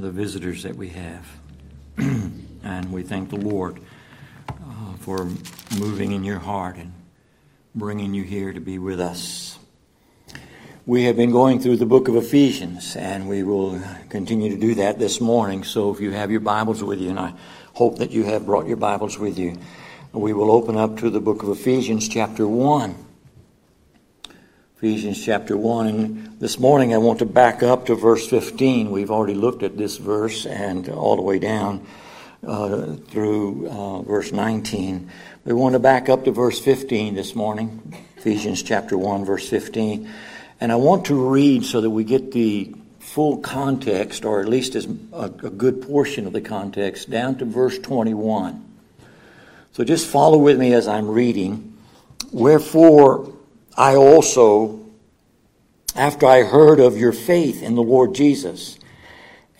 the visitors that we have. and we thank the Lord uh, for moving in your heart and bringing you here to be with us. We have been going through the book of Ephesians, and we will continue to do that this morning. So if you have your Bibles with you, and I hope that you have brought your Bibles with you, we will open up to the book of Ephesians, chapter 1. Ephesians chapter 1. And this morning I want to back up to verse 15. We've already looked at this verse and all the way down uh, through uh, verse 19. We want to back up to verse 15 this morning. Ephesians chapter 1, verse 15. And I want to read so that we get the full context, or at least as a, a good portion of the context, down to verse 21. So just follow with me as I'm reading. Wherefore, I also, after I heard of your faith in the Lord Jesus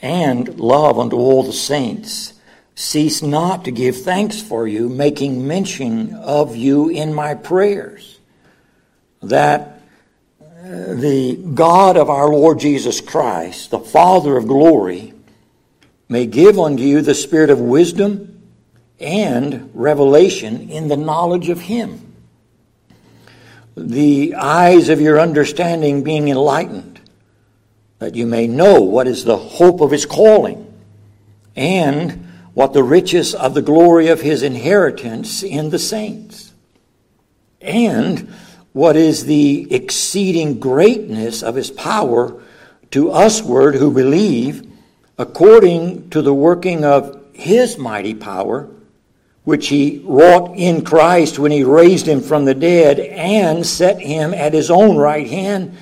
and love unto all the saints, cease not to give thanks for you, making mention of you in my prayers, that uh, the God of our Lord Jesus Christ, the Father of glory, may give unto you the spirit of wisdom and revelation in the knowledge of Him the eyes of your understanding being enlightened, that you may know what is the hope of his calling, and what the riches of the glory of his inheritance in the saints, and what is the exceeding greatness of his power to usward who believe, according to the working of his mighty power which he wrought in Christ when he raised him from the dead and set him at his own right hand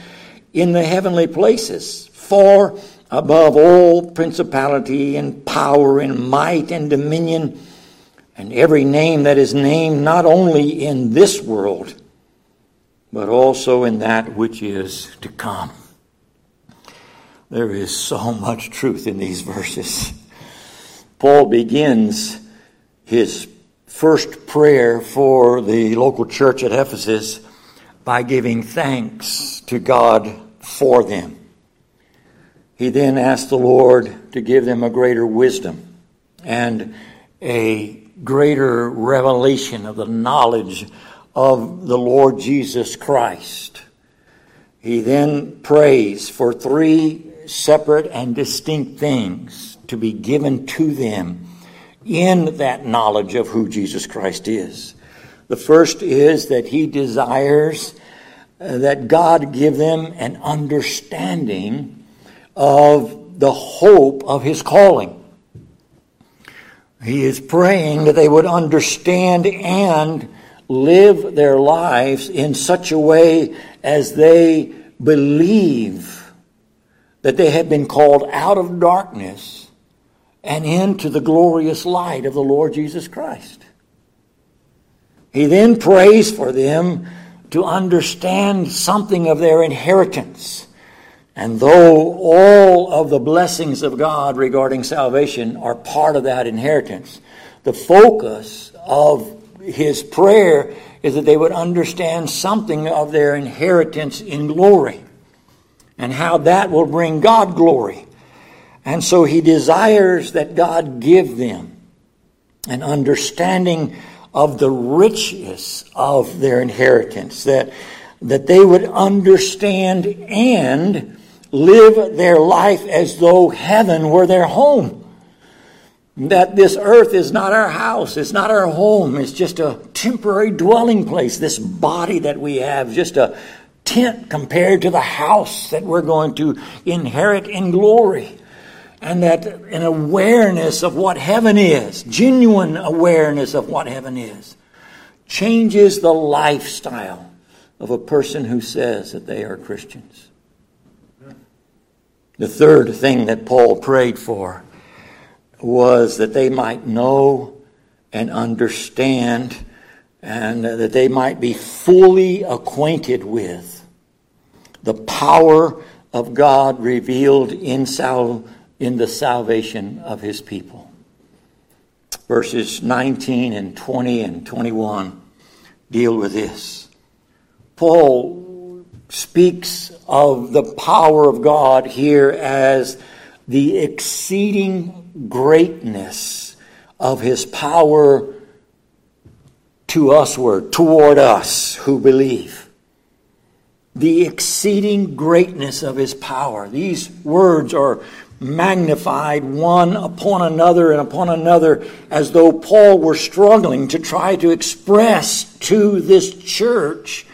in the heavenly places, far above all principality and power and might and dominion and every name that is named not only in this world, but also in that which is to come. There is so much truth in these verses. Paul begins his first prayer for the local church at Ephesus by giving thanks to God for them. He then asked the Lord to give them a greater wisdom and a greater revelation of the knowledge of the Lord Jesus Christ. He then prays for three separate and distinct things to be given to them in that knowledge of who Jesus Christ is. The first is that he desires uh, that God give them an understanding of the hope of his calling. He is praying that they would understand and live their lives in such a way as they believe that they have been called out of darkness and into the glorious light of the Lord Jesus Christ. He then prays for them to understand something of their inheritance. And though all of the blessings of God regarding salvation are part of that inheritance, the focus of his prayer is that they would understand something of their inheritance in glory and how that will bring God glory. And so he desires that God give them an understanding of the riches of their inheritance, that, that they would understand and live their life as though heaven were their home. That this earth is not our house, it's not our home, it's just a temporary dwelling place. This body that we have, just a tent compared to the house that we're going to inherit in glory and that an awareness of what heaven is, genuine awareness of what heaven is, changes the lifestyle of a person who says that they are Christians. The third thing that Paul prayed for was that they might know and understand and that they might be fully acquainted with the power of God revealed in salvation in the salvation of his people. Verses 19 and 20 and 21 deal with this. Paul speaks of the power of God here as the exceeding greatness of his power to usward, toward us who believe. The exceeding greatness of his power. These words are magnified one upon another and upon another as though Paul were struggling to try to express to this church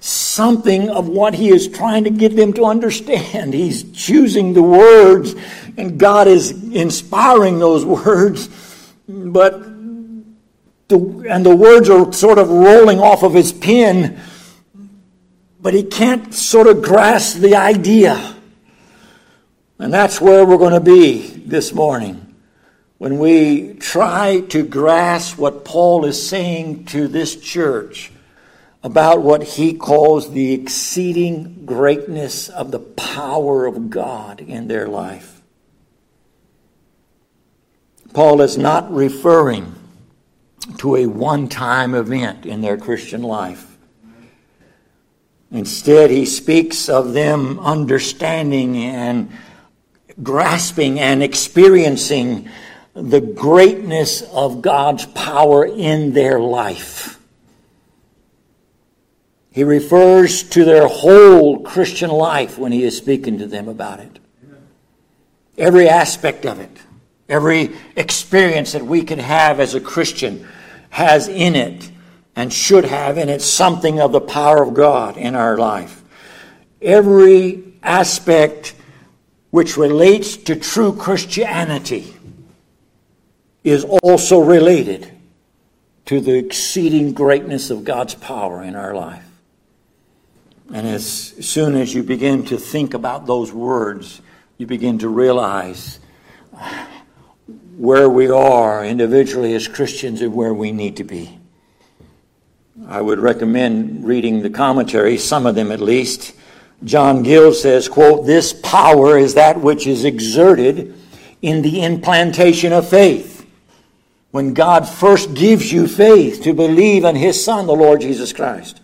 something of what he is trying to get them to understand. He's choosing the words and God is inspiring those words, but the, and the words are sort of rolling off of his pen, but he can't sort of grasp the idea. And that's where we're going to be this morning. When we try to grasp what Paul is saying to this church about what he calls the exceeding greatness of the power of God in their life. Paul is not referring to a one time event in their Christian life. Instead, he speaks of them understanding and grasping and experiencing the greatness of God's power in their life. He refers to their whole Christian life when he is speaking to them about it. Every aspect of it, every experience that we can have as a Christian has in it and should have in it something of the power of God in our life. Every aspect which relates to true Christianity is also related to the exceeding greatness of God's power in our life. And as soon as you begin to think about those words, you begin to realize where we are individually as Christians and where we need to be. I would recommend reading the commentary, some of them at least, John Gill says, quote, this power is that which is exerted in the implantation of faith. When God first gives you faith to believe in His Son, the Lord Jesus Christ.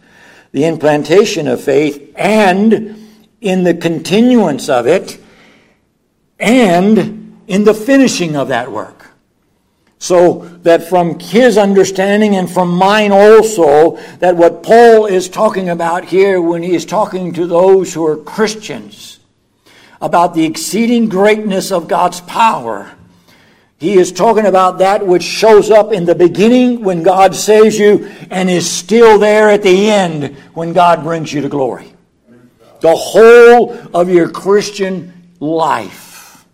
The implantation of faith and in the continuance of it and in the finishing of that work. So that from his understanding and from mine also, that what Paul is talking about here when he is talking to those who are Christians about the exceeding greatness of God's power, he is talking about that which shows up in the beginning when God saves you and is still there at the end when God brings you to glory. The whole of your Christian life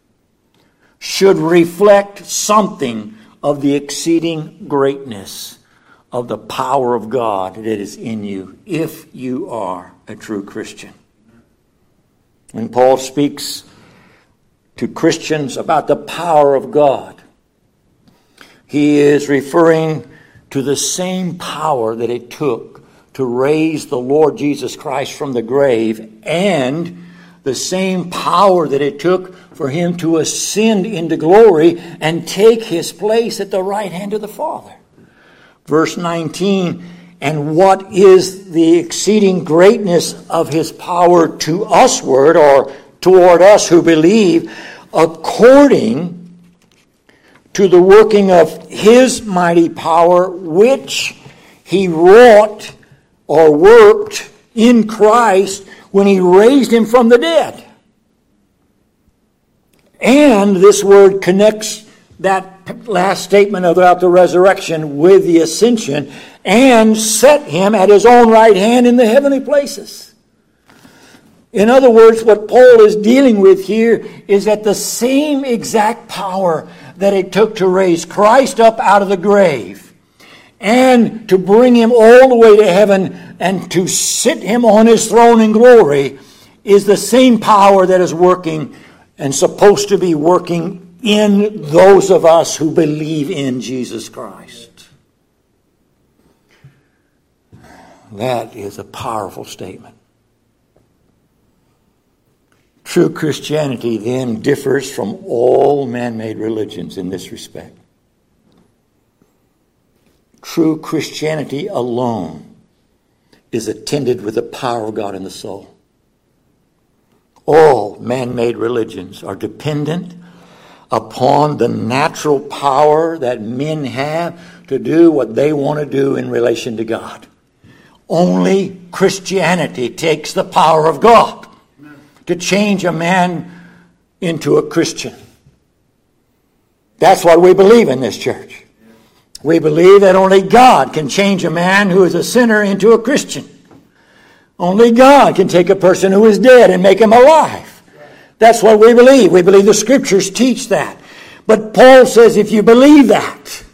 should reflect something of the exceeding greatness of the power of God that is in you if you are a true Christian. When Paul speaks to Christians about the power of God, he is referring to the same power that it took to raise the Lord Jesus Christ from the grave and the same power that it took for him to ascend into glory and take his place at the right hand of the Father. Verse 19, and what is the exceeding greatness of his power to usward or toward us who believe, according to the working of his mighty power, which he wrought or worked in Christ when he raised him from the dead. And this word connects that last statement about the resurrection with the ascension and set him at his own right hand in the heavenly places. In other words, what Paul is dealing with here is that the same exact power that it took to raise Christ up out of the grave and to bring him all the way to heaven and to sit him on his throne in glory is the same power that is working and supposed to be working in those of us who believe in Jesus Christ. That is a powerful statement. True Christianity then differs from all man made religions in this respect. True Christianity alone is attended with the power of God in the soul. All man made religions are dependent upon the natural power that men have to do what they want to do in relation to God. Only Christianity takes the power of God to change a man into a Christian. That's what we believe in this church. We believe that only God can change a man who is a sinner into a Christian. Only God can take a person who is dead and make him alive. That's what we believe. We believe the scriptures teach that. But Paul says if you believe that,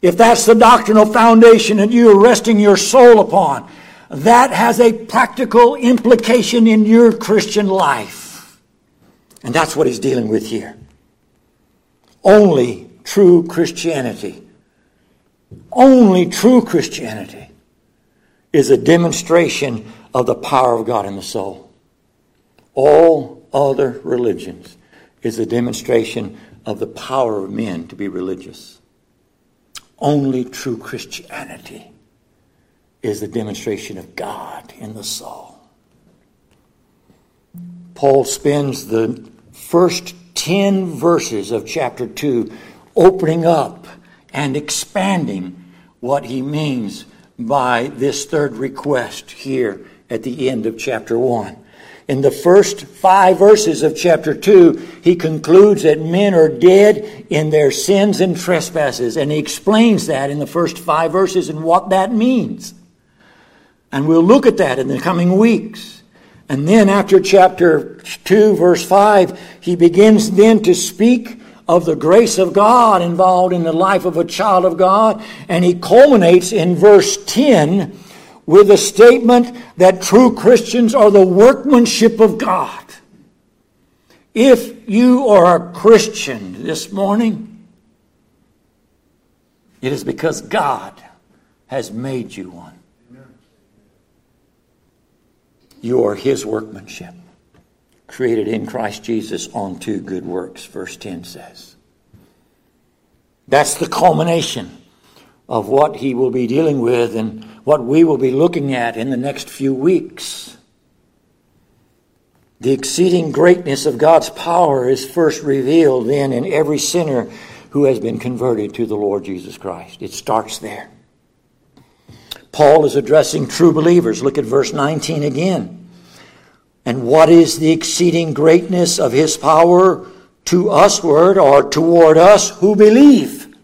if that's the doctrinal foundation that you are resting your soul upon, that has a practical implication in your Christian life. And that's what he's dealing with here. Only true Christianity, only true Christianity is a demonstration of the power of God in the soul. All other religions is a demonstration of the power of men to be religious. Only true Christianity is a demonstration of God in the soul. Paul spends the first 10 verses of chapter 2 opening up and expanding what he means by this third request here at the end of chapter 1. In the first five verses of chapter 2, he concludes that men are dead in their sins and trespasses, and he explains that in the first five verses and what that means. And we'll look at that in the coming weeks. And then after chapter 2, verse 5, he begins then to speak of the grace of God involved in the life of a child of God. And he culminates in verse 10 with a statement that true Christians are the workmanship of God. If you are a Christian this morning, it is because God has made you one. You are His workmanship created in Christ Jesus unto good works, verse 10 says. That's the culmination of what he will be dealing with and what we will be looking at in the next few weeks. The exceeding greatness of God's power is first revealed then in every sinner who has been converted to the Lord Jesus Christ. It starts there. Paul is addressing true believers. Look at verse 19 again. And what is the exceeding greatness of his power to usward or toward us who believe?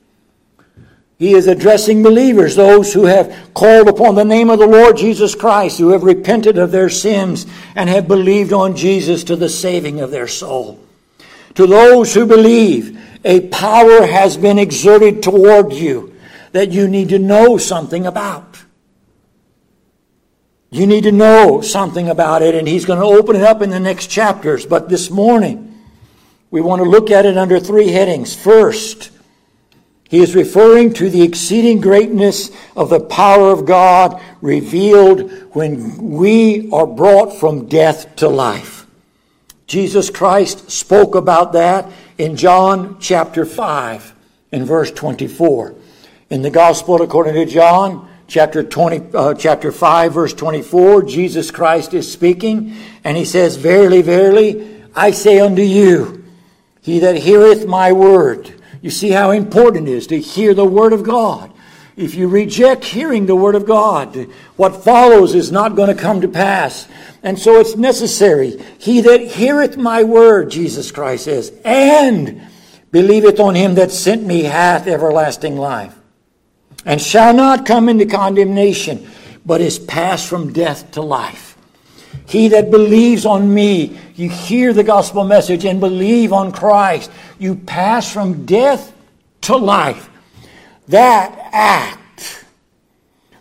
He is addressing believers, those who have called upon the name of the Lord Jesus Christ, who have repented of their sins and have believed on Jesus to the saving of their soul. To those who believe, a power has been exerted toward you that you need to know something about. You need to know something about it, and he's going to open it up in the next chapters. But this morning, we want to look at it under three headings. First, he is referring to the exceeding greatness of the power of God revealed when we are brought from death to life. Jesus Christ spoke about that in John chapter 5 in verse 24. In the Gospel according to John, chapter 20 uh, chapter 5 verse 24 jesus christ is speaking and he says verily verily i say unto you he that heareth my word. You see how important it is to hear the word of god. If you reject hearing the word of god what follows is not going to come to pass. And so it's necessary he that heareth my word jesus christ says and believeth on him that sent me hath everlasting life and shall not come into condemnation, but is passed from death to life. He that believes on me, you hear the gospel message and believe on Christ, you pass from death to life. That act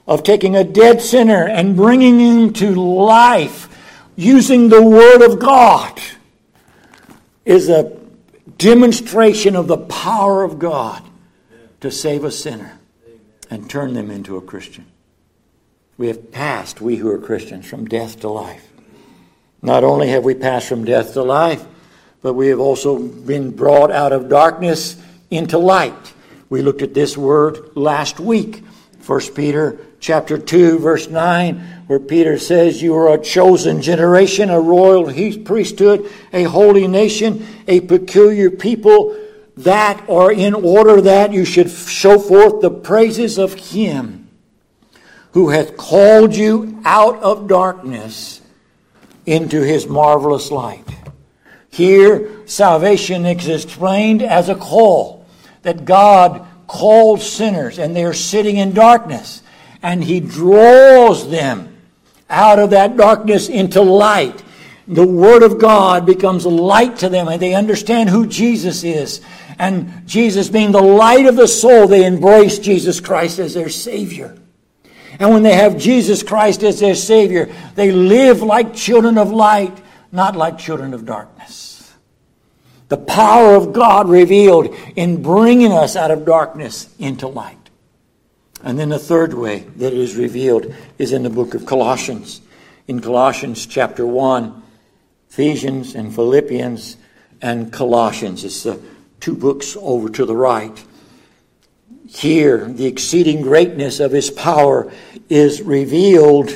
of taking a dead sinner and bringing him to life using the Word of God is a demonstration of the power of God to save a sinner and turn them into a Christian. We have passed, we who are Christians, from death to life. Not only have we passed from death to life, but we have also been brought out of darkness into light. We looked at this word last week. 1 Peter chapter 2, verse 9, where Peter says, You are a chosen generation, a royal priesthood, a holy nation, a peculiar people, that or in order that you should show forth the praises of Him who hath called you out of darkness into His marvelous light. Here, salvation is explained as a call that God called sinners and they're sitting in darkness and he draws them out of that darkness into light. The Word of God becomes light to them and they understand who Jesus is. And Jesus being the light of the soul, they embrace Jesus Christ as their Savior. And when they have Jesus Christ as their Savior, they live like children of light, not like children of darkness. The power of God revealed in bringing us out of darkness into light. And then the third way that it is revealed is in the book of Colossians. In Colossians chapter 1, Ephesians and Philippians and Colossians. It's the two books over to the right. Here, the exceeding greatness of his power is revealed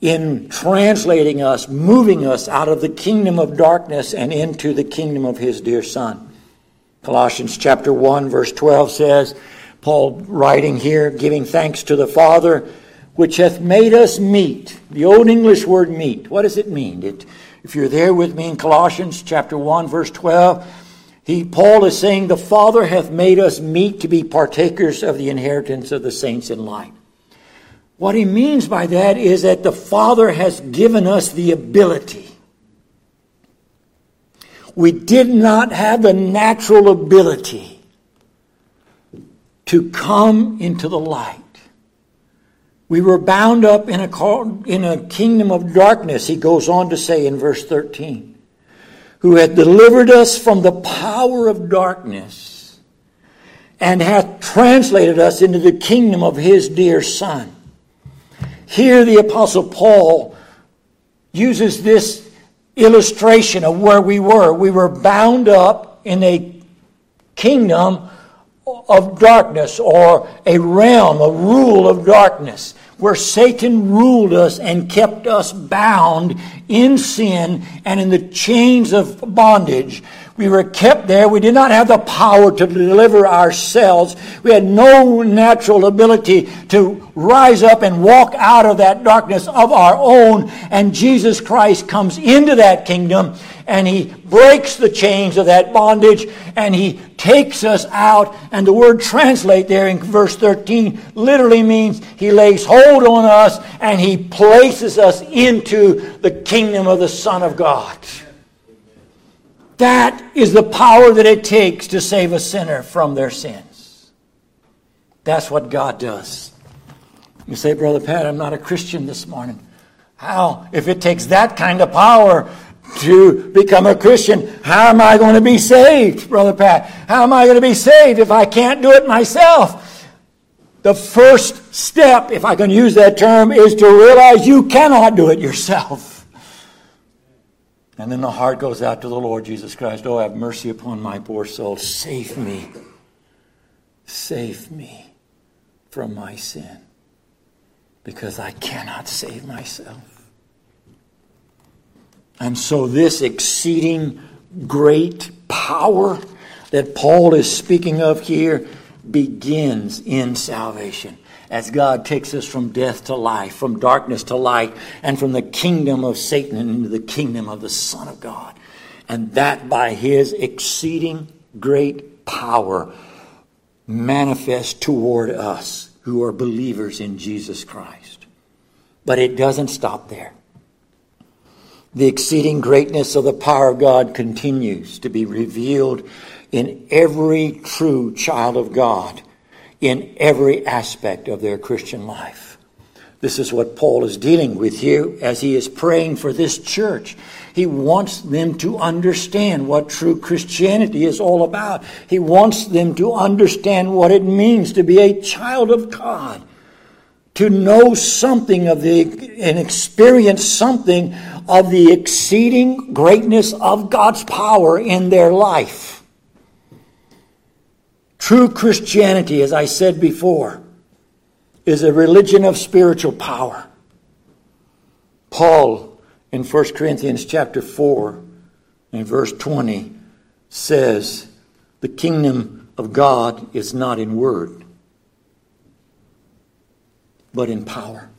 in translating us, moving us out of the kingdom of darkness and into the kingdom of his dear Son. Colossians chapter 1, verse 12 says, Paul writing here, giving thanks to the Father, which hath made us meet. The old English word meet. What does it mean? It, if you're there with me in Colossians chapter 1, verse 12, he, Paul is saying, The Father hath made us meet to be partakers of the inheritance of the saints in light. What he means by that is that the Father has given us the ability. We did not have the natural ability to come into the light. We were bound up in a, in a kingdom of darkness, he goes on to say in verse 13, who hath delivered us from the power of darkness and hath translated us into the kingdom of his dear Son. Here, the Apostle Paul uses this illustration of where we were. We were bound up in a kingdom of darkness or a realm, a rule of darkness, where Satan ruled us and kept us bound in sin and in the chains of bondage. We were kept there. We did not have the power to deliver ourselves. We had no natural ability to rise up and walk out of that darkness of our own. And Jesus Christ comes into that kingdom and he breaks the chains of that bondage and he takes us out. And the word translate there in verse 13 literally means he lays hold on us and he places us into the kingdom of the Son of God. That is the power that it takes to save a sinner from their sins. That's what God does. You say, Brother Pat, I'm not a Christian this morning. How? If it takes that kind of power to become a Christian, how am I going to be saved, Brother Pat? How am I going to be saved if I can't do it myself? The first step, if I can use that term, is to realize you cannot do it yourself. And then the heart goes out to the Lord Jesus Christ. Oh, have mercy upon my poor soul. Save me. Save me from my sin. Because I cannot save myself. And so, this exceeding great power that Paul is speaking of here begins in salvation as God takes us from death to life, from darkness to light, and from the kingdom of Satan into the kingdom of the Son of God. And that by his exceeding great power manifest toward us who are believers in Jesus Christ. But it doesn't stop there. The exceeding greatness of the power of God continues to be revealed in every true child of God in every aspect of their Christian life. This is what Paul is dealing with here as he is praying for this church. He wants them to understand what true Christianity is all about. He wants them to understand what it means to be a child of God, to know something of the, and experience something of the exceeding greatness of God's power in their life. True Christianity, as I said before, is a religion of spiritual power. Paul in 1 Corinthians chapter 4 and verse 20 says, The kingdom of God is not in word, but in power.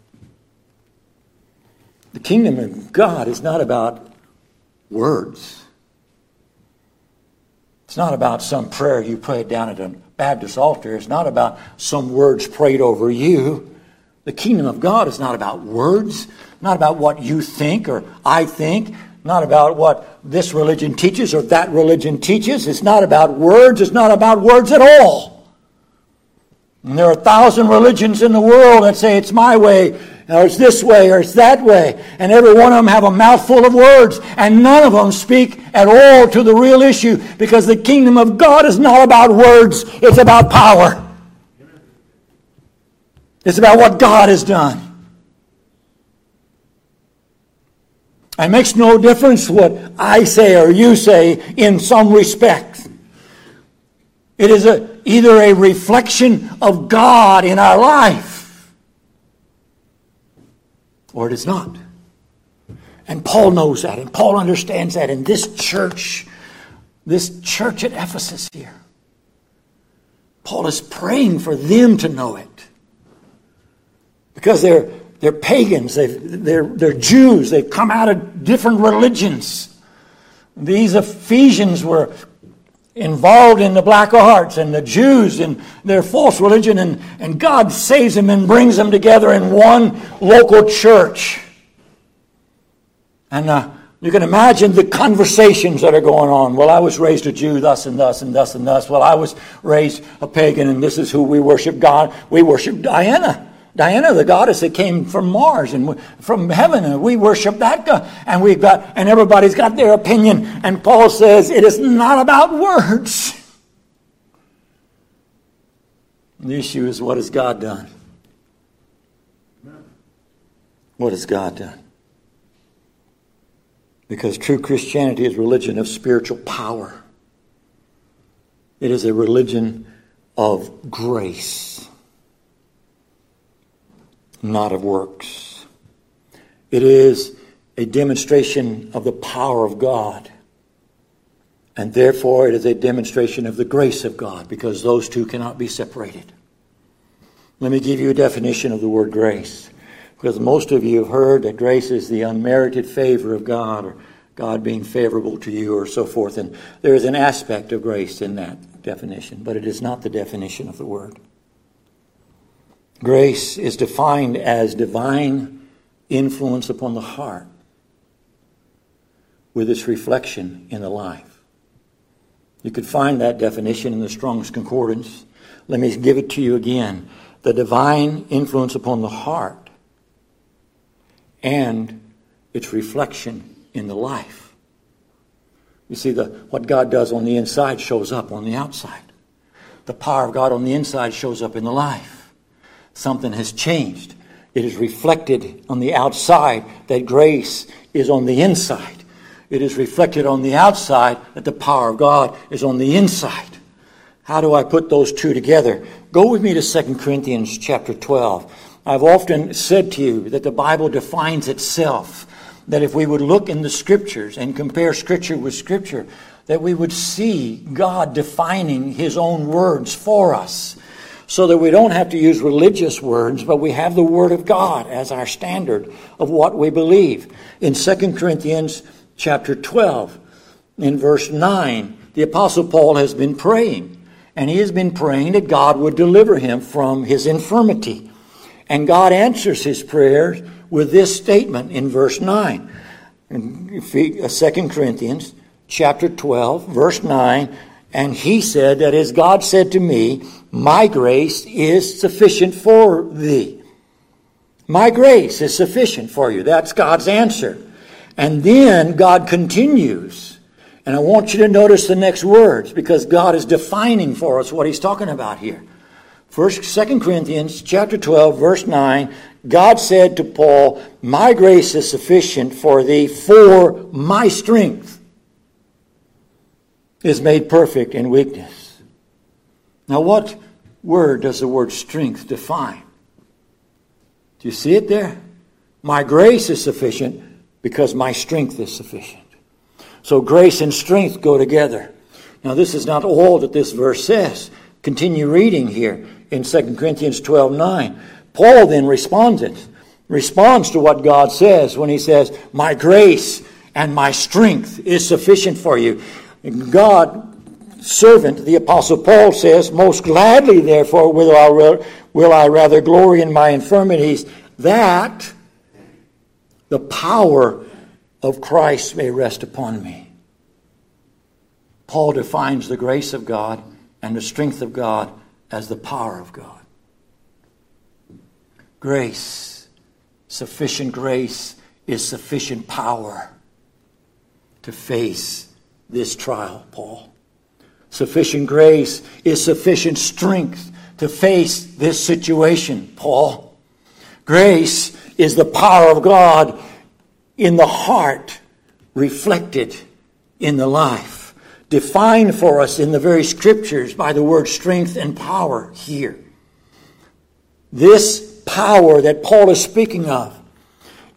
The kingdom of God is not about words. It's not about some prayer you prayed down at a Baptist altar. It's not about some words prayed over you. The kingdom of God is not about words, not about what you think or I think, not about what this religion teaches or that religion teaches. It's not about words. It's not about words at all. And there are a thousand religions in the world that say it's my way or it's this way, or it's that way. And every one of them have a mouthful of words, and none of them speak at all to the real issue because the kingdom of God is not about words, it's about power. It's about what God has done. It makes no difference what I say or you say in some respects. It is a, either a reflection of God in our life or it is not. And Paul knows that, and Paul understands that. in this church, this church at Ephesus here, Paul is praying for them to know it. Because they're, they're pagans, they they're, they're Jews, they've come out of different religions. These Ephesians were involved in the black arts and the Jews and their false religion, and, and God saves them and brings them together in one local church. And uh, you can imagine the conversations that are going on. Well, I was raised a Jew, thus and thus and thus and thus. Well, I was raised a pagan, and this is who we worship God. We worship Diana. Diana, the goddess that came from Mars and from heaven, and we worship that God. And we've got, and everybody's got their opinion. And Paul says it is not about words. The issue is what has God done? What has God done? Because true Christianity is religion of spiritual power. It is a religion of grace not of works. It is a demonstration of the power of God. And therefore, it is a demonstration of the grace of God because those two cannot be separated. Let me give you a definition of the word grace. Because most of you have heard that grace is the unmerited favor of God or God being favorable to you or so forth. And there is an aspect of grace in that definition, but it is not the definition of the word. Grace is defined as divine influence upon the heart with its reflection in the life. You could find that definition in the Strong's Concordance. Let me give it to you again. The divine influence upon the heart and its reflection in the life. You see, the, what God does on the inside shows up on the outside. The power of God on the inside shows up in the life something has changed. It is reflected on the outside that grace is on the inside. It is reflected on the outside that the power of God is on the inside. How do I put those two together? Go with me to 2 Corinthians chapter 12. I've often said to you that the Bible defines itself. That if we would look in the scriptures and compare scripture with scripture, that we would see God defining his own words for us so that we don't have to use religious words, but we have the Word of God as our standard of what we believe. In 2 Corinthians chapter 12, in verse 9, the Apostle Paul has been praying, and he has been praying that God would deliver him from his infirmity. And God answers his prayers with this statement in verse 9. In 2 Corinthians chapter 12, verse 9, and he said that as God said to me, My grace is sufficient for thee. My grace is sufficient for you. That's God's answer. And then God continues. And I want you to notice the next words because God is defining for us what he's talking about here. First, Second Corinthians chapter 12, verse 9, God said to Paul, My grace is sufficient for thee, for my strength is made perfect in weakness. Now, what word does the word strength define? Do you see it there? My grace is sufficient because my strength is sufficient. So grace and strength go together. Now, this is not all that this verse says. Continue reading here in 2 Corinthians 12 9. Paul then responds, responds to what God says when he says, My grace and my strength is sufficient for you. God, servant, the Apostle Paul says, Most gladly, therefore, will I, will I rather glory in my infirmities, that the power of Christ may rest upon me. Paul defines the grace of God and the strength of God as the power of God. Grace, sufficient grace, is sufficient power to face this trial, Paul. Sufficient grace is sufficient strength to face this situation, Paul. Grace is the power of God in the heart, reflected in the life, defined for us in the very scriptures by the word strength and power here. This power that Paul is speaking of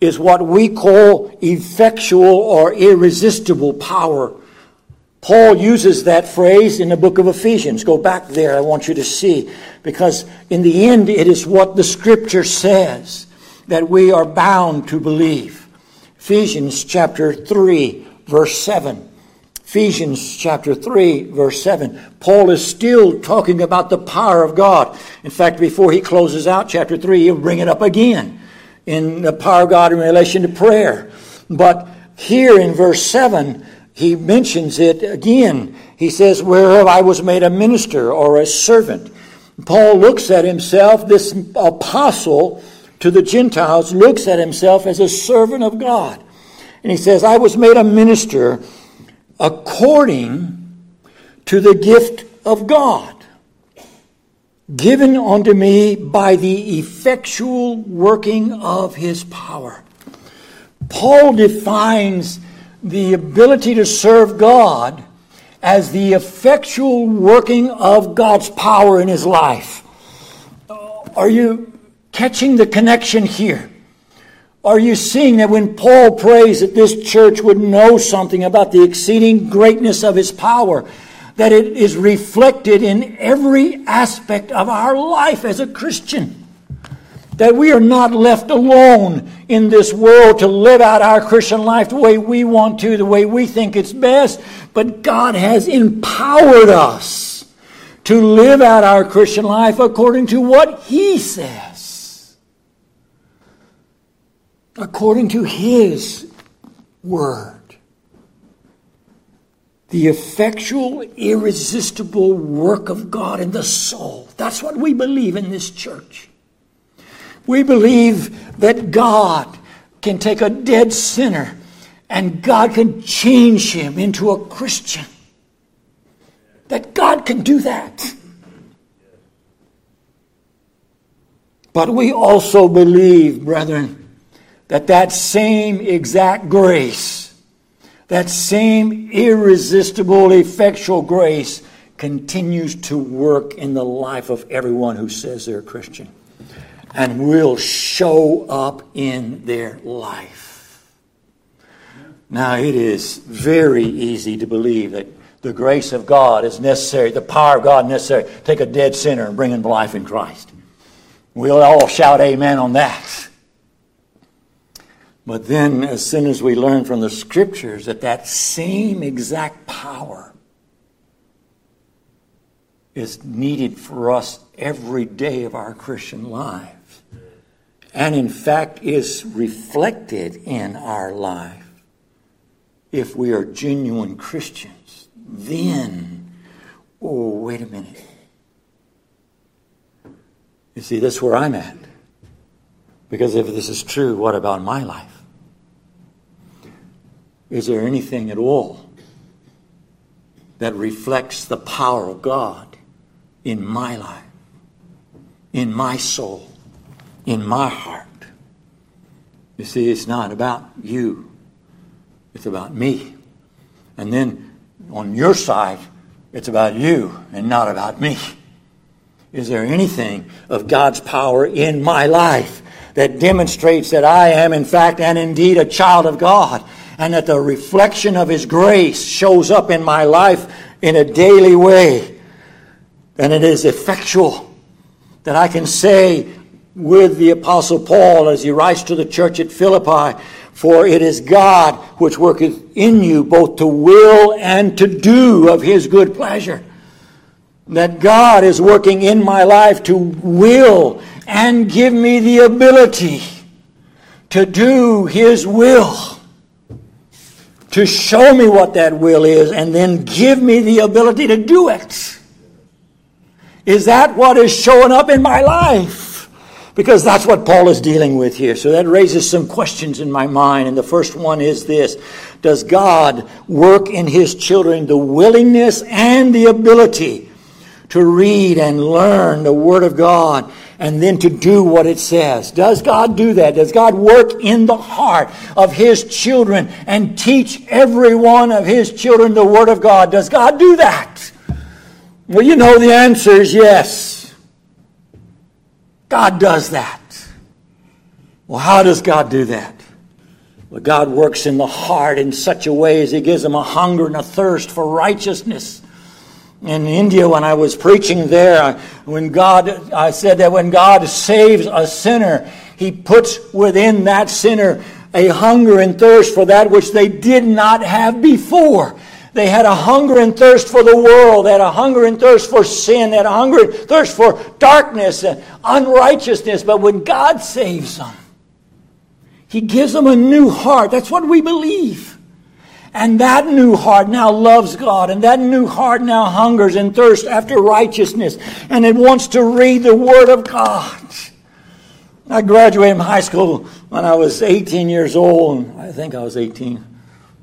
is what we call effectual or irresistible power. Paul uses that phrase in the book of Ephesians. Go back there, I want you to see, because in the end, it is what the scripture says that we are bound to believe. Ephesians chapter 3, verse 7. Ephesians chapter 3, verse 7. Paul is still talking about the power of God. In fact, before he closes out chapter 3, he'll bring it up again in the power of God in relation to prayer. But here in verse 7, he mentions it again. He says, Whereof I was made a minister or a servant. Paul looks at himself, this apostle to the Gentiles, looks at himself as a servant of God. And he says, I was made a minister according to the gift of God given unto me by the effectual working of his power. Paul defines the ability to serve God as the effectual working of God's power in his life. Are you catching the connection here? Are you seeing that when Paul prays that this church would know something about the exceeding greatness of his power, that it is reflected in every aspect of our life as a Christian. That we are not left alone in this world to live out our Christian life the way we want to, the way we think it's best, but God has empowered us to live out our Christian life according to what He says, according to His Word the effectual, irresistible work of God in the soul. That's what we believe in this church. We believe that God can take a dead sinner and God can change him into a Christian. That God can do that. But we also believe, brethren, that that same exact grace that same irresistible, effectual grace continues to work in the life of everyone who says they're a Christian and will show up in their life. Now, it is very easy to believe that the grace of God is necessary, the power of God necessary. Take a dead sinner and bring him to life in Christ. We'll all shout amen on that. But then, as soon as we learn from the scriptures that that same exact power is needed for us every day of our Christian lives, and in fact is reflected in our life, if we are genuine Christians, then, oh, wait a minute. You see, that's where I'm at. Because if this is true, what about my life? Is there anything at all that reflects the power of God in my life, in my soul, in my heart? You see, it's not about you, it's about me. And then on your side, it's about you and not about me. Is there anything of God's power in my life that demonstrates that I am, in fact and indeed, a child of God, and that the reflection of His grace shows up in my life in a daily way, and it is effectual. That I can say with the Apostle Paul as he writes to the church at Philippi, For it is God which worketh in you both to will and to do of His good pleasure that God is working in my life to will and give me the ability to do His will, to show me what that will is, and then give me the ability to do it. Is that what is showing up in my life? Because that's what Paul is dealing with here. So that raises some questions in my mind. And the first one is this Does God work in His children the willingness and the ability to read and learn the Word of God and then to do what it says. Does God do that? Does God work in the heart of His children and teach every one of His children the Word of God? Does God do that? Well, you know the answer is yes. God does that. Well, how does God do that? Well, God works in the heart in such a way as He gives them a hunger and a thirst for righteousness in India when I was preaching there, when God, I said that when God saves a sinner, He puts within that sinner a hunger and thirst for that which they did not have before. They had a hunger and thirst for the world. They had a hunger and thirst for sin. They had a hunger and thirst for darkness and unrighteousness. But when God saves them, He gives them a new heart. That's what we believe. And that new heart now loves God, and that new heart now hungers and thirsts after righteousness, and it wants to read the Word of God. I graduated from high school when I was 18 years old. I think I was 18.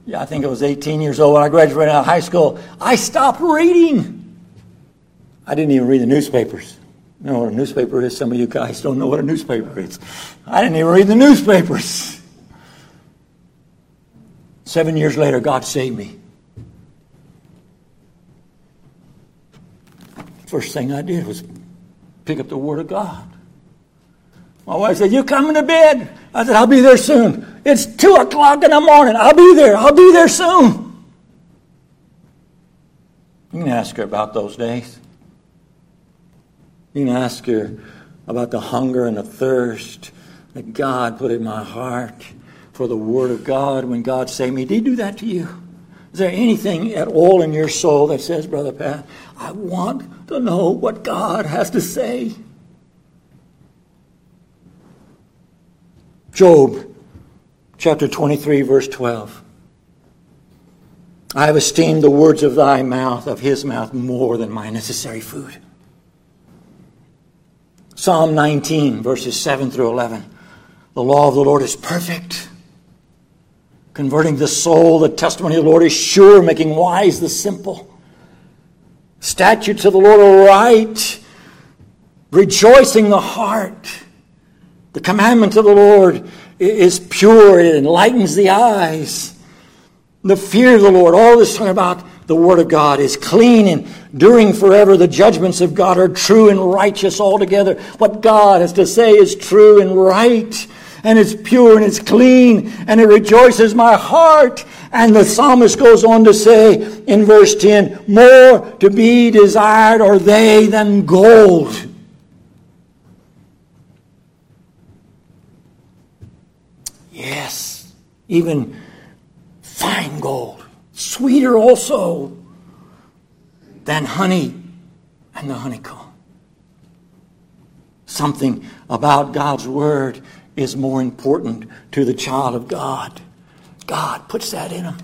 Yeah, I think I was 18 years old when I graduated out of high school. I stopped reading. I didn't even read the newspapers. You know what a newspaper is? Some of you guys don't know what a newspaper is. I didn't even read the newspapers. Seven years later, God saved me. First thing I did was pick up the Word of God. My wife said, You coming to bed? I said, I'll be there soon. It's two o'clock in the morning. I'll be there. I'll be there soon. You can ask her about those days. You can ask her about the hunger and the thirst that God put in my heart for the Word of God when God saved me. Did He do that to you? Is there anything at all in your soul that says, Brother Pat, I want to know what God has to say? Job chapter 23, verse 12. I have esteemed the words of thy mouth, of his mouth, more than my necessary food. Psalm 19, verses 7 through 11. The law of the Lord is perfect converting the soul. The testimony of the Lord is sure, making wise the simple. Statutes of the Lord are right, rejoicing the heart. The commandment of the Lord is pure, it enlightens the eyes. The fear of the Lord, all this talking about the Word of God, is clean and enduring forever. The judgments of God are true and righteous altogether. What God has to say is true and right and it's pure and it's clean and it rejoices my heart. And the psalmist goes on to say in verse 10 more to be desired are they than gold. Yes, even fine gold, sweeter also than honey and the honeycomb. Something about God's Word is more important to the child of God. God puts that in him.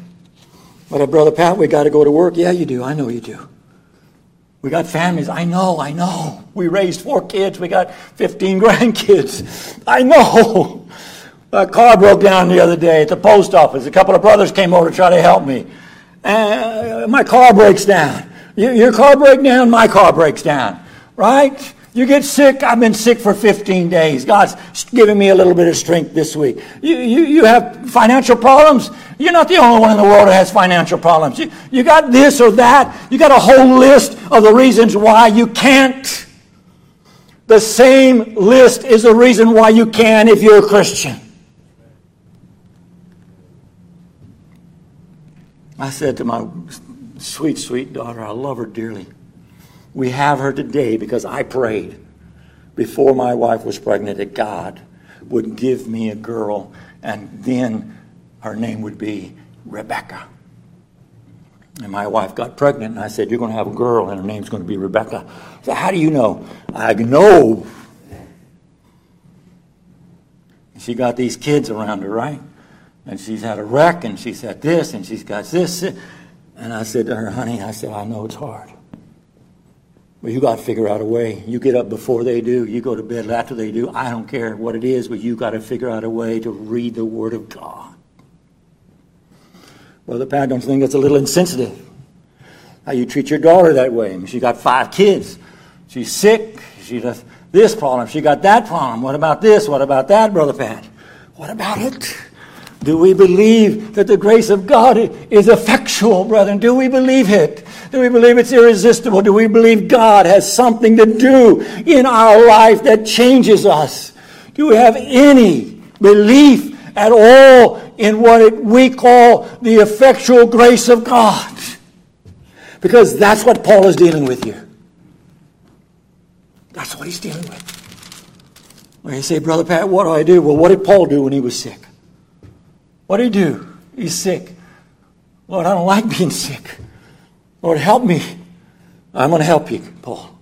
But uh, Brother Pat, we got to go to work. Yeah, you do. I know you do. We got families. I know, I know. We raised four kids. We got 15 grandkids. I know. A car broke down the other day at the post office. A couple of brothers came over to try to help me. Uh, my car breaks down. Your car breaks down, my car breaks down. Right? You get sick. I've been sick for 15 days. God's giving me a little bit of strength this week. You, you, you have financial problems. You're not the only one in the world that has financial problems. You, you got this or that. You got a whole list of the reasons why you can't. The same list is the reason why you can if you're a Christian. I said to my sweet, sweet daughter, I love her dearly. We have her today because I prayed before my wife was pregnant that God would give me a girl, and then her name would be Rebecca. And my wife got pregnant, and I said, You're going to have a girl, and her name's going to be Rebecca. So, how do you know? I know. She got these kids around her, right? And she's had a wreck, and she's had this, and she's got this. And I said to her, Honey, I said, I know it's hard. But you got to figure out a way. You get up before they do, you go to bed after they do. I don't care what it is, but you got to figure out a way to read the Word of God. Brother Pat, don't you think that's a little insensitive? How you treat your daughter that way. She got five kids. She's sick. She does this problem. She got that problem. What about this? What about that, Brother Pat? What about it? Do we believe that the grace of God is effectual, brethren? Do we believe it? Do we believe it's irresistible? Do we believe God has something to do in our life that changes us? Do we have any belief at all in what we call the effectual grace of God? Because that's what Paul is dealing with here. That's what he's dealing with. When you say, Brother Pat, what do I do? Well, what did Paul do when he was sick? What do he do? He's sick. Lord, I don't like being sick. Lord, help me. I'm going to help you, Paul.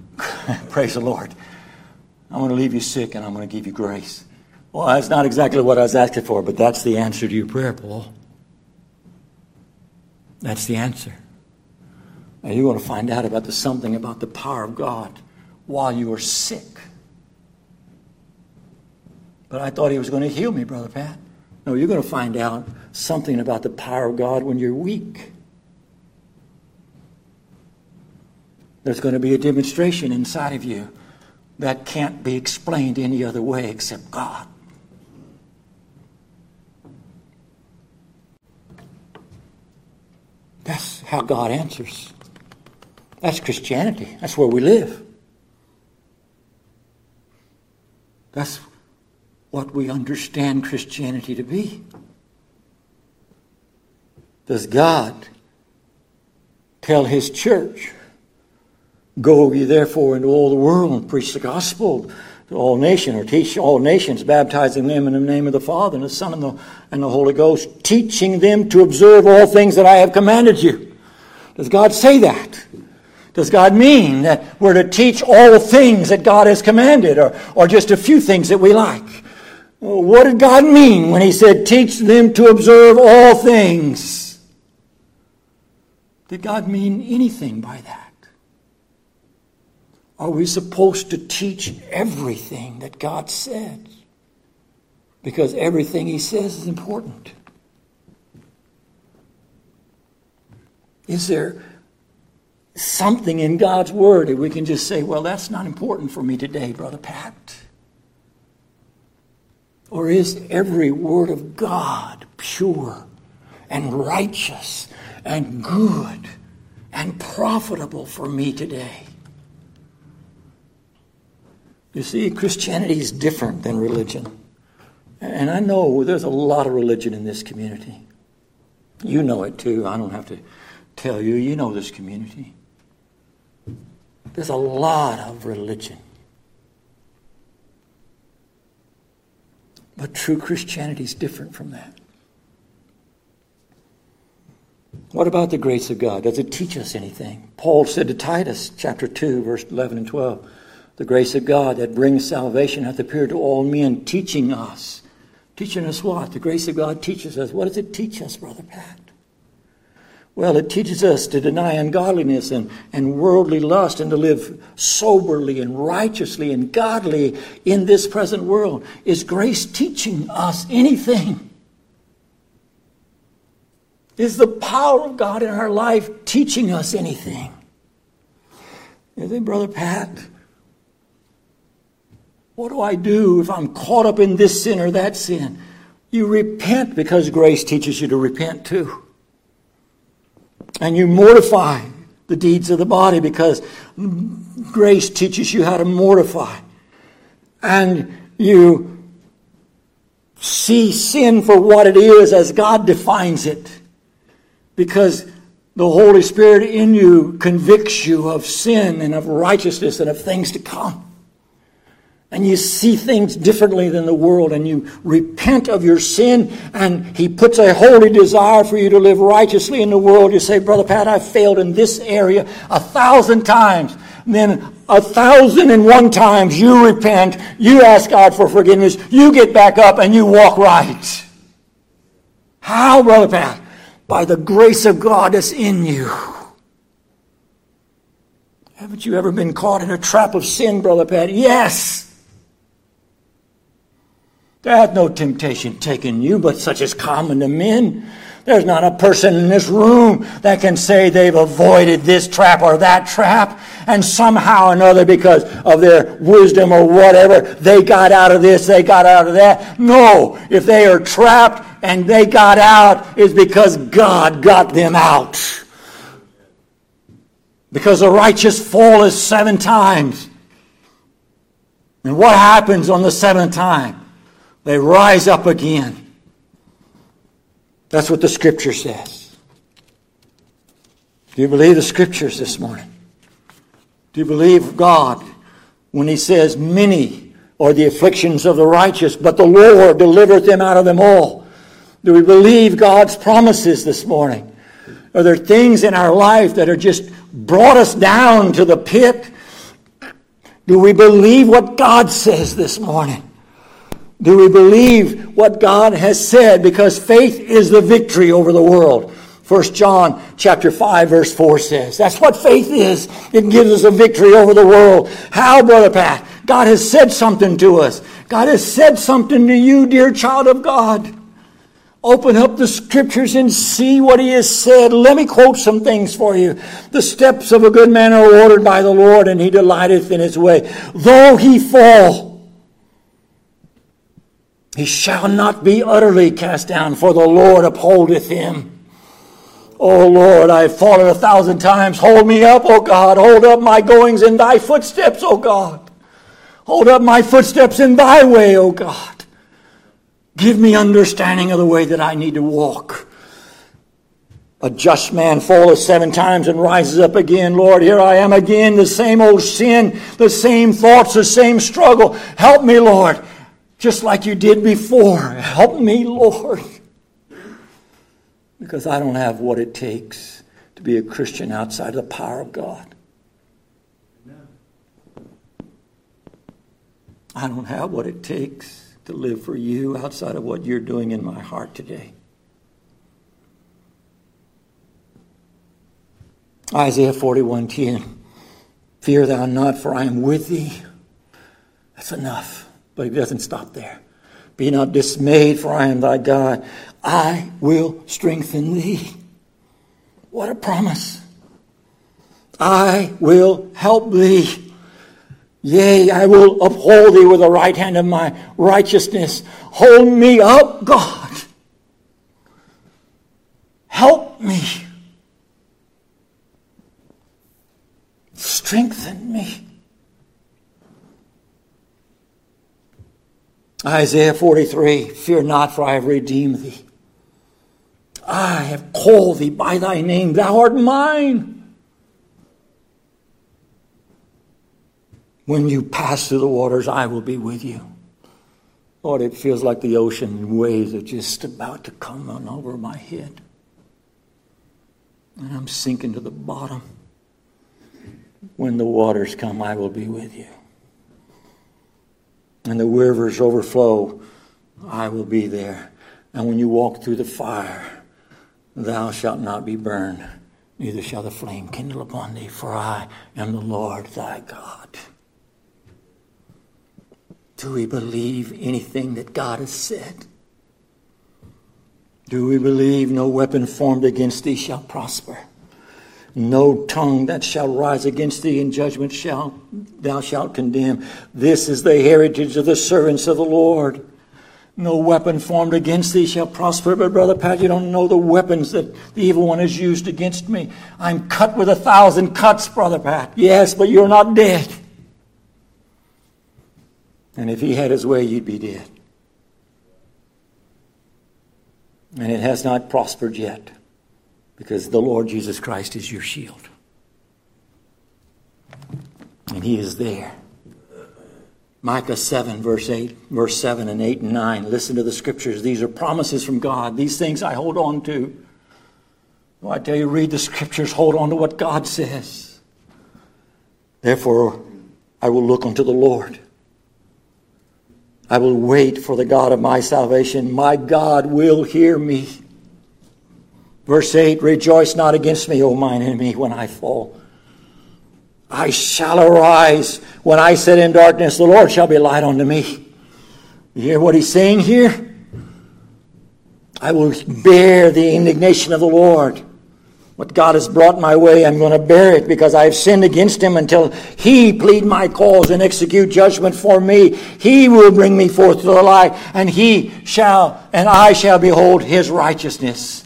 Praise the Lord. I'm going to leave you sick and I'm going to give you grace. Well, that's not exactly what I was asking for, but that's the answer to your prayer, Paul. That's the answer. And you're going to find out about the something about the power of God while you are sick. But I thought he was going to heal me, Brother Pat. No, you're going to find out something about the power of God when you're weak. There's going to be a demonstration inside of you that can't be explained any other way except God. That's how God answers. That's Christianity. That's where we live. That's what we understand Christianity to be. Does God tell His church, Go ye therefore into all the world and preach the gospel to all nations, or teach all nations, baptizing them in the name of the Father and the Son and the, and the Holy Ghost, teaching them to observe all things that I have commanded you? Does God say that? Does God mean that we're to teach all things that God has commanded, or, or just a few things that we like? What did God mean when He said, teach them to observe all things? Did God mean anything by that? Are we supposed to teach everything that God said? Because everything He says is important. Is there something in God's Word that we can just say, well, that's not important for me today, Brother Pat? Or is every word of God pure and righteous and good and profitable for me today? You see, Christianity is different than religion. And I know there's a lot of religion in this community. You know it too. I don't have to tell you. You know this community. There's a lot of religion. But true Christianity is different from that. What about the grace of God? Does it teach us anything? Paul said to Titus, chapter 2, verse 11 and 12, the grace of God that brings salvation hath appeared to all men, teaching us. Teaching us what? The grace of God teaches us. What does it teach us, Brother Pat? Well, it teaches us to deny ungodliness and, and worldly lust and to live soberly and righteously and godly in this present world. Is grace teaching us anything? Is the power of God in our life teaching us anything? Is it, Brother Pat? What do I do if I'm caught up in this sin or that sin? You repent because grace teaches you to repent too and you mortify the deeds of the body because grace teaches you how to mortify. And you see sin for what it is as God defines it. Because the Holy Spirit in you convicts you of sin and of righteousness and of things to come. And you see things differently than the world, and you repent of your sin, and He puts a holy desire for you to live righteously in the world. You say, Brother Pat, I've failed in this area a thousand times. And then a thousand and one times you repent, you ask God for forgiveness, you get back up, and you walk right. How, Brother Pat? by the grace of God that's in you. Haven't you ever been caught in a trap of sin, Brother Pat? Yes. There hath no temptation taken you, but such as common to men. There's not a person in this room that can say they've avoided this trap or that trap, and somehow or another, because of their wisdom or whatever, they got out of this, they got out of that. No, if they are trapped and they got out, it's because God got them out. Because the righteous fall is seven times. And what happens on the seventh time? They rise up again. That's what the scripture says. Do you believe the scriptures this morning? Do you believe God when He says, Many are the afflictions of the righteous, but the Lord delivereth them out of them all? Do we believe God's promises this morning? Are there things in our life that are just brought us down to the pit? Do we believe what God says this morning? Do we believe what God has said? Because faith is the victory over the world. 1 John chapter 5 verse 4 says. That's what faith is. It gives us a victory over the world. How, Brother Pat? God has said something to us. God has said something to you, dear child of God. Open up the scriptures and see what he has said. Let me quote some things for you. The steps of a good man are ordered by the Lord, and he delighteth in his way. Though he fall, he shall not be utterly cast down, for the Lord upholdeth him. O Lord, I have fallen a thousand times. Hold me up, O God. Hold up my goings in thy footsteps, O God. Hold up my footsteps in thy way, O God. Give me understanding of the way that I need to walk. A just man falleth seven times and rises up again. Lord, here I am again, the same old sin, the same thoughts, the same struggle. Help me, Lord just like you did before. Help me, Lord. Because I don't have what it takes to be a Christian outside of the power of God. I don't have what it takes to live for you outside of what you're doing in my heart today. Isaiah 41:10 Fear thou not for I am with thee. That's enough. But he doesn't stop there. Be not dismayed, for I am thy God. I will strengthen thee. What a promise. I will help thee. Yea, I will uphold thee with the right hand of my righteousness. Hold me up, God. Help me. Strengthen me. Isaiah 43 Fear not, for I have redeemed thee. I have called thee by thy name. Thou art mine. When you pass through the waters, I will be with you. Lord, it feels like the ocean waves are just about to come on over my head. And I'm sinking to the bottom. When the waters come, I will be with you and the rivers overflow, I will be there. And when you walk through the fire, thou shalt not be burned, neither shall the flame kindle upon thee, for I am the Lord thy God. Do we believe anything that God has said? Do we believe no weapon formed against thee shall prosper? No tongue that shall rise against thee in judgment shall thou shalt condemn. This is the heritage of the servants of the Lord. No weapon formed against thee shall prosper. But, Brother Pat, you don't know the weapons that the evil one has used against me. I'm cut with a thousand cuts, Brother Pat. Yes, but you're not dead. And if he had his way, you'd be dead. And it has not prospered yet because the Lord Jesus Christ is your shield. And he is there. Micah 7, verse 8, verse 7 and 8 and 9. Listen to the scriptures. These are promises from God. These things I hold on to. I tell you, read the scriptures, hold on to what God says. Therefore, I will look unto the Lord. I will wait for the God of my salvation. My God will hear me. Verse 8 Rejoice not against me, O mine enemy, when I fall. I shall arise. When I sit in darkness, the Lord shall be light unto me. You hear what he's saying here? I will bear the indignation of the Lord. What God has brought my way, I'm going to bear it because I have sinned against him until he plead my cause and execute judgment for me. He will bring me forth to the light, and he shall, and I shall behold his righteousness.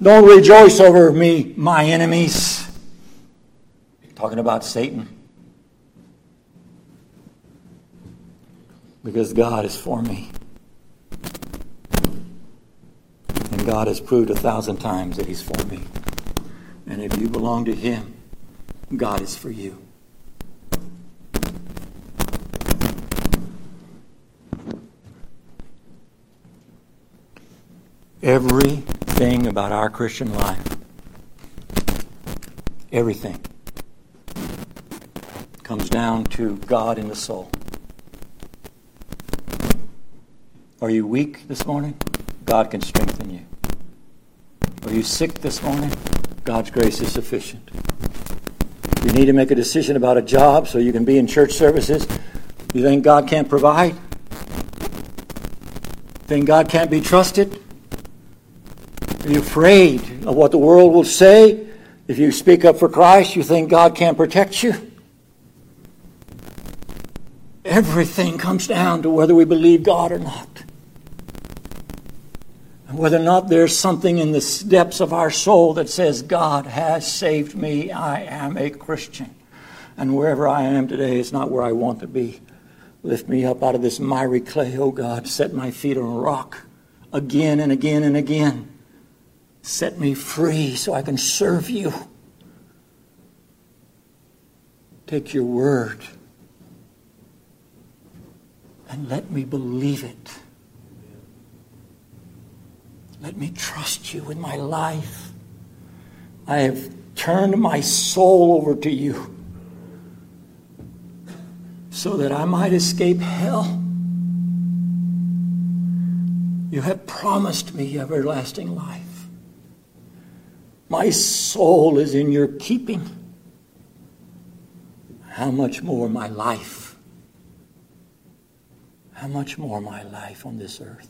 Don't rejoice over me, my enemies. Talking about Satan. Because God is for me. And God has proved a thousand times that He's for me. And if you belong to Him, God is for you. Everything about our Christian life, everything comes down to God in the soul. Are you weak this morning? God can strengthen you. Are you sick this morning? God's grace is sufficient. You need to make a decision about a job so you can be in church services. You think God can't provide? Think God can't be trusted? Are you afraid of what the world will say? If you speak up for Christ, you think God can't protect you? Everything comes down to whether we believe God or not. And whether or not there's something in the depths of our soul that says, God has saved me. I am a Christian. And wherever I am today is not where I want to be. Lift me up out of this miry clay, oh God. Set my feet on a rock again and again and again. Set me free so I can serve you. Take your word and let me believe it. Let me trust you with my life. I have turned my soul over to you so that I might escape hell. You have promised me everlasting life. My soul is in your keeping. How much more my life? how much more my life on this earth?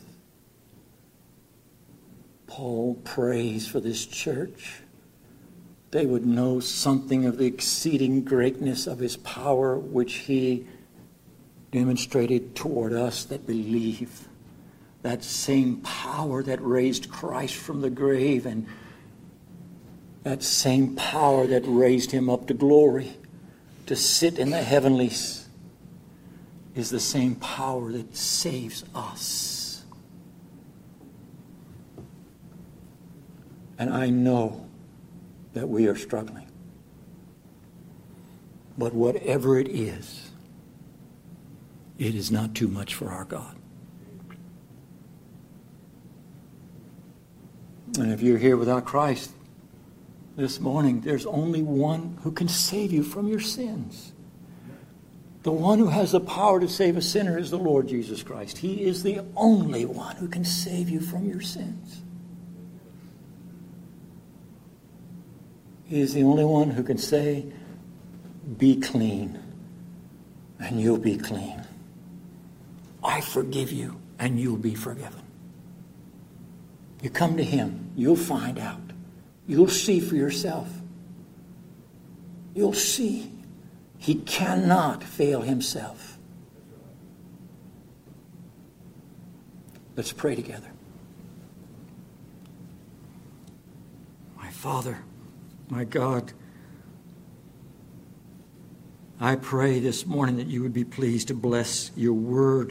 Paul prays for this church. They would know something of the exceeding greatness of his power, which he demonstrated toward us that believe. That same power that raised Christ from the grave and that same power that raised him up to glory to sit in the heavenlies is the same power that saves us. And I know that we are struggling. But whatever it is, it is not too much for our God. And if you're here without Christ this morning, there's only one who can save you from your sins. The one who has the power to save a sinner is the Lord Jesus Christ. He is the only one who can save you from your sins. He is the only one who can say, Be clean, and you'll be clean. I forgive you, and you'll be forgiven. You come to Him, you'll find out. You'll see for yourself. You'll see. He cannot fail himself. Let's pray together. My Father, my God, I pray this morning that you would be pleased to bless your word